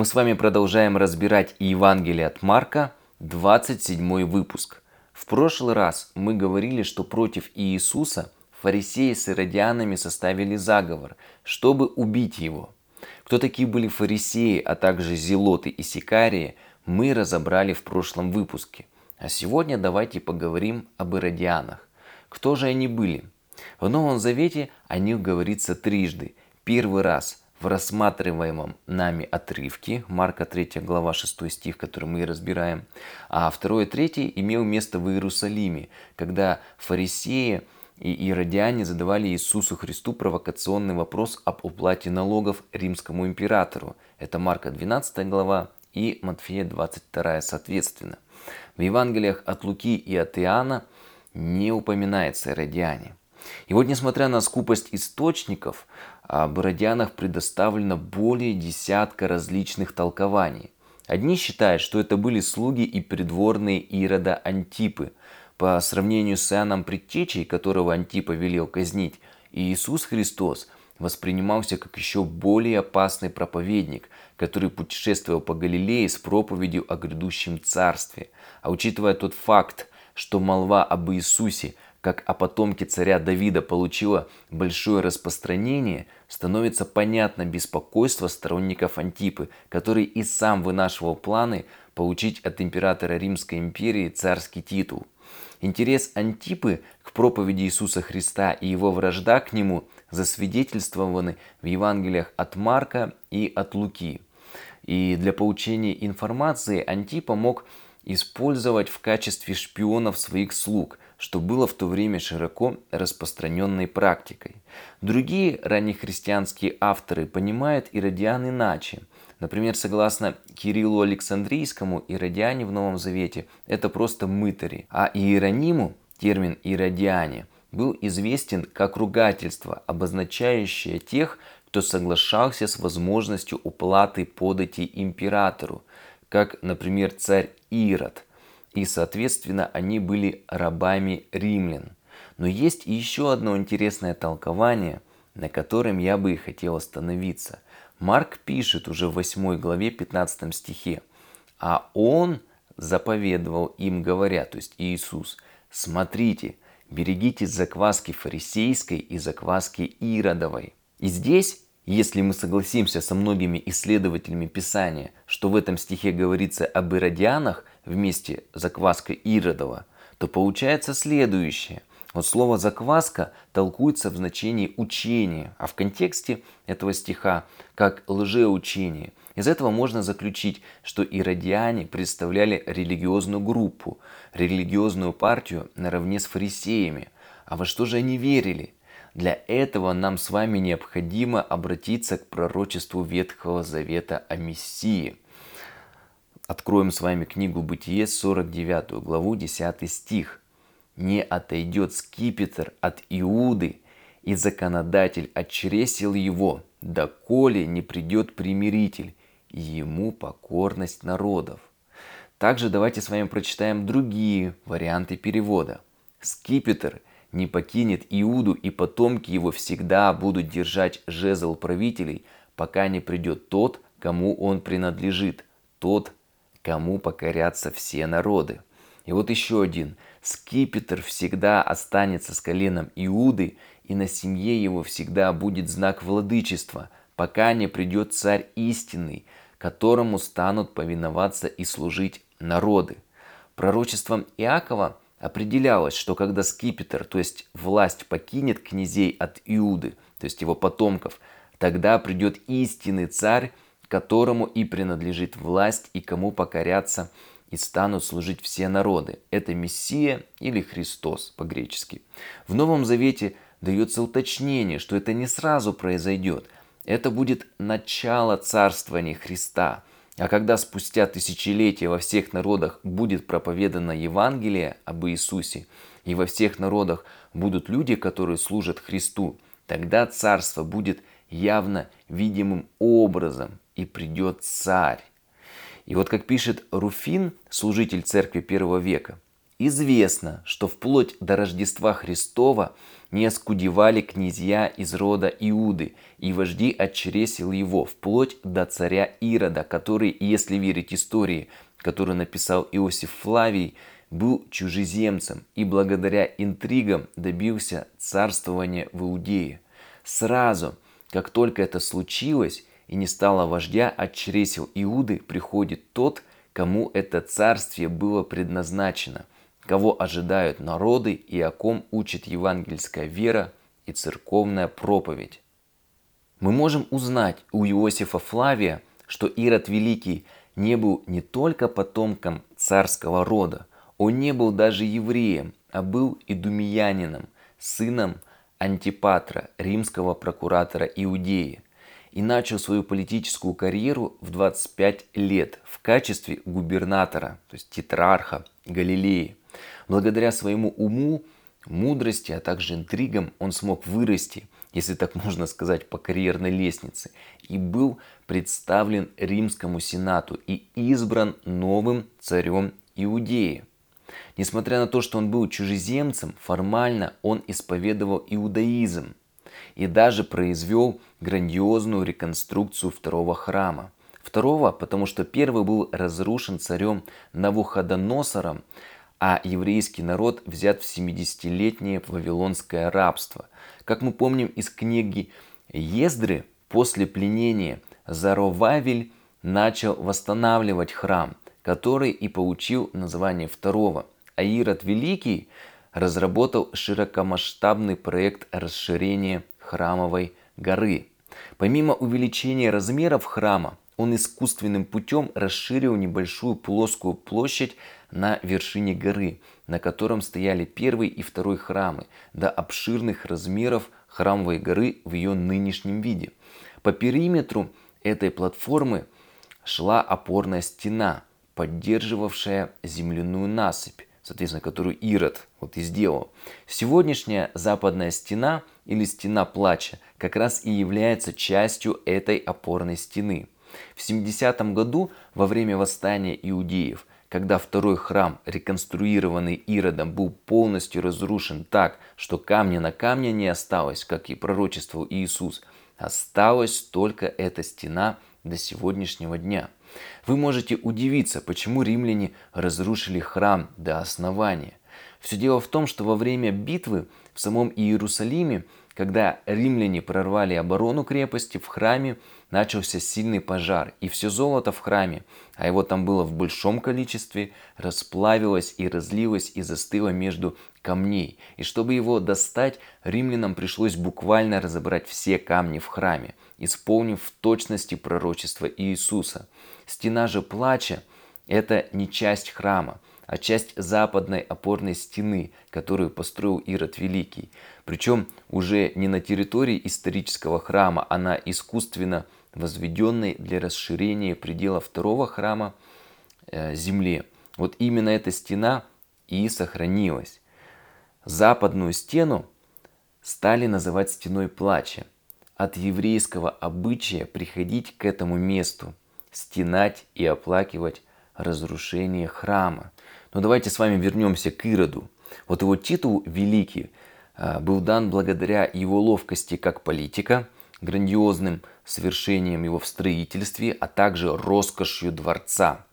Мы с вами продолжаем разбирать Евангелие от Марка, 27 выпуск. В прошлый раз мы говорили, что против Иисуса фарисеи с иродианами составили заговор, чтобы убить его. Кто такие были фарисеи, а также зелоты и сикарии, мы разобрали в прошлом выпуске. А сегодня давайте поговорим об иродианах. Кто же они были? В Новом Завете о них говорится трижды. Первый раз в рассматриваемом нами отрывке, Марка 3 глава 6 стих, который мы и разбираем, а второй и третий имел место в Иерусалиме, когда фарисеи и иродиане задавали Иисусу Христу провокационный вопрос об уплате налогов римскому императору. Это Марка 12 глава и Матфея 22 соответственно. В Евангелиях от Луки и от Иоанна не упоминается иродиане. И вот несмотря на скупость источников, о Бородянах предоставлено более десятка различных толкований. Одни считают, что это были слуги и придворные Ирода Антипы. По сравнению с Иоанном Предтечей, которого Антипа велел казнить, Иисус Христос воспринимался как еще более опасный проповедник, который путешествовал по Галилее с проповедью о грядущем царстве. А учитывая тот факт, что молва об Иисусе – как о потомке царя Давида получила большое распространение, становится понятно беспокойство сторонников Антипы, который и сам вынашивал планы получить от императора Римской империи царский титул. Интерес Антипы к проповеди Иисуса Христа и его вражда к нему засвидетельствованы в Евангелиях от Марка и от Луки. И для получения информации Антипа мог использовать в качестве шпионов своих слуг – что было в то время широко распространенной практикой. Другие раннехристианские авторы понимают иродиан иначе. Например, согласно Кириллу Александрийскому, иродиане в Новом Завете – это просто мытари, а Иерониму термин «иродиане» был известен как ругательство, обозначающее тех, кто соглашался с возможностью уплаты подати императору, как, например, царь Ирод – и, соответственно, они были рабами римлян. Но есть еще одно интересное толкование, на котором я бы и хотел остановиться. Марк пишет уже в 8 главе 15 стихе, а он заповедовал им, говоря, то есть Иисус, смотрите, берегитесь закваски фарисейской и закваски иродовой. И здесь если мы согласимся со многими исследователями Писания, что в этом стихе говорится об иродианах вместе закваской Иродова, то получается следующее. Вот слово «закваска» толкуется в значении учения, а в контексте этого стиха как лжеучение. Из этого можно заключить, что иродиане представляли религиозную группу, религиозную партию наравне с фарисеями. А во что же они верили? Для этого нам с вами необходимо обратиться к пророчеству Ветхого Завета о Мессии. Откроем с вами книгу Бытие, 49 главу, 10 стих. «Не отойдет скипетр от Иуды, и законодатель отчресил его, доколе не придет примиритель, и ему покорность народов». Также давайте с вами прочитаем другие варианты перевода. Скипетр – не покинет Иуду, и потомки его всегда будут держать жезл правителей, пока не придет тот, кому он принадлежит, тот, кому покорятся все народы. И вот еще один. Скипетр всегда останется с коленом Иуды, и на семье его всегда будет знак владычества, пока не придет царь истинный, которому станут повиноваться и служить народы. Пророчеством Иакова – определялось, что когда скипетр, то есть власть покинет князей от Иуды, то есть его потомков, тогда придет истинный царь, которому и принадлежит власть и кому покорятся и станут служить все народы. Это Мессия или Христос по-гречески. В Новом Завете дается уточнение, что это не сразу произойдет. Это будет начало царствования Христа – а когда спустя тысячелетия во всех народах будет проповедано Евангелие об Иисусе, и во всех народах будут люди, которые служат Христу, тогда царство будет явно видимым образом, и придет царь. И вот как пишет Руфин, служитель церкви первого века, Известно, что вплоть до Рождества Христова не оскудевали князья из рода Иуды и вожди от его, вплоть до царя Ирода, который, если верить истории, которую написал Иосиф Флавий, был чужеземцем и благодаря интригам добился царствования в Иудее. Сразу, как только это случилось и не стало вождя от чресел Иуды, приходит тот, кому это царствие было предназначено – кого ожидают народы и о ком учит евангельская вера и церковная проповедь. Мы можем узнать у Иосифа Флавия, что Ирод Великий не был не только потомком царского рода, он не был даже евреем, а был идумиянином, сыном Антипатра, римского прокуратора Иудеи, и начал свою политическую карьеру в 25 лет в качестве губернатора, то есть тетрарха Галилеи. Благодаря своему уму, мудрости, а также интригам он смог вырасти, если так можно сказать, по карьерной лестнице, и был представлен римскому сенату и избран новым царем Иудеи. Несмотря на то, что он был чужеземцем, формально он исповедовал иудаизм и даже произвел грандиозную реконструкцию второго храма. Второго, потому что первый был разрушен царем Навуходоносором, а еврейский народ взят в 70-летнее вавилонское рабство. Как мы помним из книги Ездры, после пленения Заровавель начал восстанавливать храм, который и получил название второго. А Ирод Великий разработал широкомасштабный проект расширения храмовой горы. Помимо увеличения размеров храма, он искусственным путем расширил небольшую плоскую площадь на вершине горы, на котором стояли первый и второй храмы, до обширных размеров храмовой горы в ее нынешнем виде. По периметру этой платформы шла опорная стена, поддерживавшая земляную насыпь, соответственно, которую Ирод вот и сделал. Сегодняшняя западная стена или стена плача как раз и является частью этой опорной стены – в 70 году, во время восстания иудеев, когда второй храм, реконструированный Иродом, был полностью разрушен так, что камня на камне не осталось, как и пророчествовал Иисус, осталась только эта стена до сегодняшнего дня. Вы можете удивиться, почему римляне разрушили храм до основания. Все дело в том, что во время битвы в самом Иерусалиме когда римляне прорвали оборону крепости, в храме начался сильный пожар, и все золото в храме, а его там было в большом количестве, расплавилось и разлилось и застыло между камней. И чтобы его достать, римлянам пришлось буквально разобрать все камни в храме, исполнив в точности пророчество Иисуса. Стена же плача – это не часть храма, а часть западной опорной стены, которую построил Ирод Великий. Причем уже не на территории исторического храма, а на искусственно возведенной для расширения предела второго храма э, земле. Вот именно эта стена и сохранилась. Западную стену стали называть стеной плача. От еврейского обычая приходить к этому месту, стенать и оплакивать разрушение храма. Но давайте с вами вернемся к Ироду. Вот его титул «Великий» а, был дан благодаря его ловкости как политика, грандиозным свершением его в строительстве, а также роскошью дворца,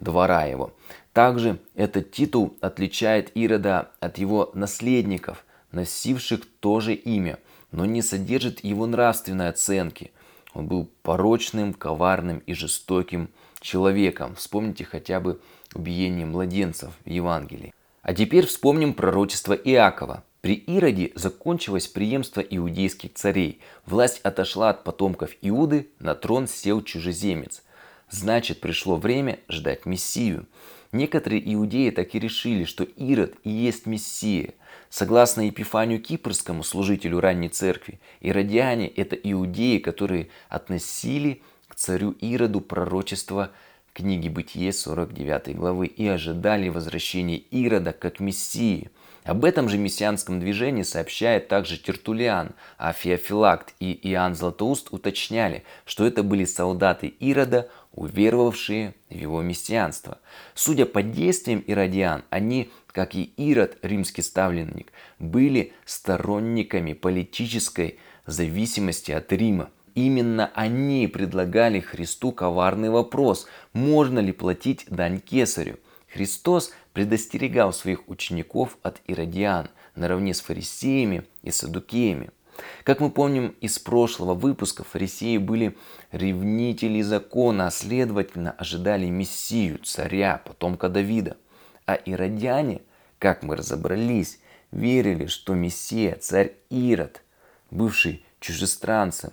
двора его. Также этот титул отличает Ирода от его наследников, носивших то же имя, но не содержит его нравственной оценки. Он был порочным, коварным и жестоким человеком. Вспомните хотя бы убиение младенцев в Евангелии. А теперь вспомним пророчество Иакова. При Ироде закончилось преемство иудейских царей. Власть отошла от потомков Иуды, на трон сел чужеземец. Значит, пришло время ждать Мессию. Некоторые иудеи так и решили, что Ирод и есть Мессия. Согласно Епифанию Кипрскому, служителю ранней церкви, иродиане – это иудеи, которые относили к царю Ироду пророчество книги Бытие 49 главы и ожидали возвращения Ирода как Мессии. Об этом же мессианском движении сообщает также Тертулиан, а Феофилакт и Иоанн Златоуст уточняли, что это были солдаты Ирода, уверовавшие в его мессианство. Судя по действиям иродиан, они, как и Ирод, римский ставленник, были сторонниками политической зависимости от Рима. Именно они предлагали Христу коварный вопрос, можно ли платить дань кесарю. Христос предостерегал своих учеников от иродиан наравне с фарисеями и садукеями. Как мы помним из прошлого выпуска, фарисеи были ревнители закона, а следовательно ожидали Мессию, царя, потомка Давида. А иродяне, как мы разобрались, верили, что Мессия, царь Ирод, бывший чужестранцем,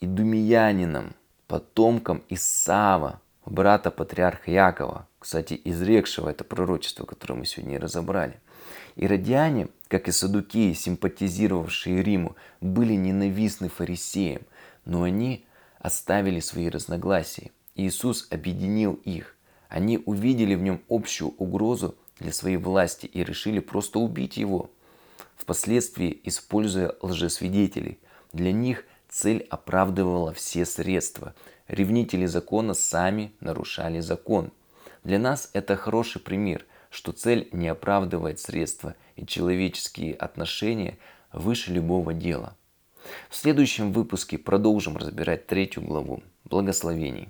идумиянином, потомком Исава, брата патриарха Якова, кстати, изрекшего это пророчество, которое мы сегодня и разобрали. Иродиане, как и садукеи, симпатизировавшие Риму, были ненавистны фарисеям, но они оставили свои разногласия. Иисус объединил их. Они увидели в нем общую угрозу для своей власти и решили просто убить его. Впоследствии, используя лжесвидетелей, для них цель оправдывала все средства. Ревнители закона сами нарушали закон. Для нас это хороший пример, что цель не оправдывает средства и человеческие отношения выше любого дела. В следующем выпуске продолжим разбирать третью главу благословений.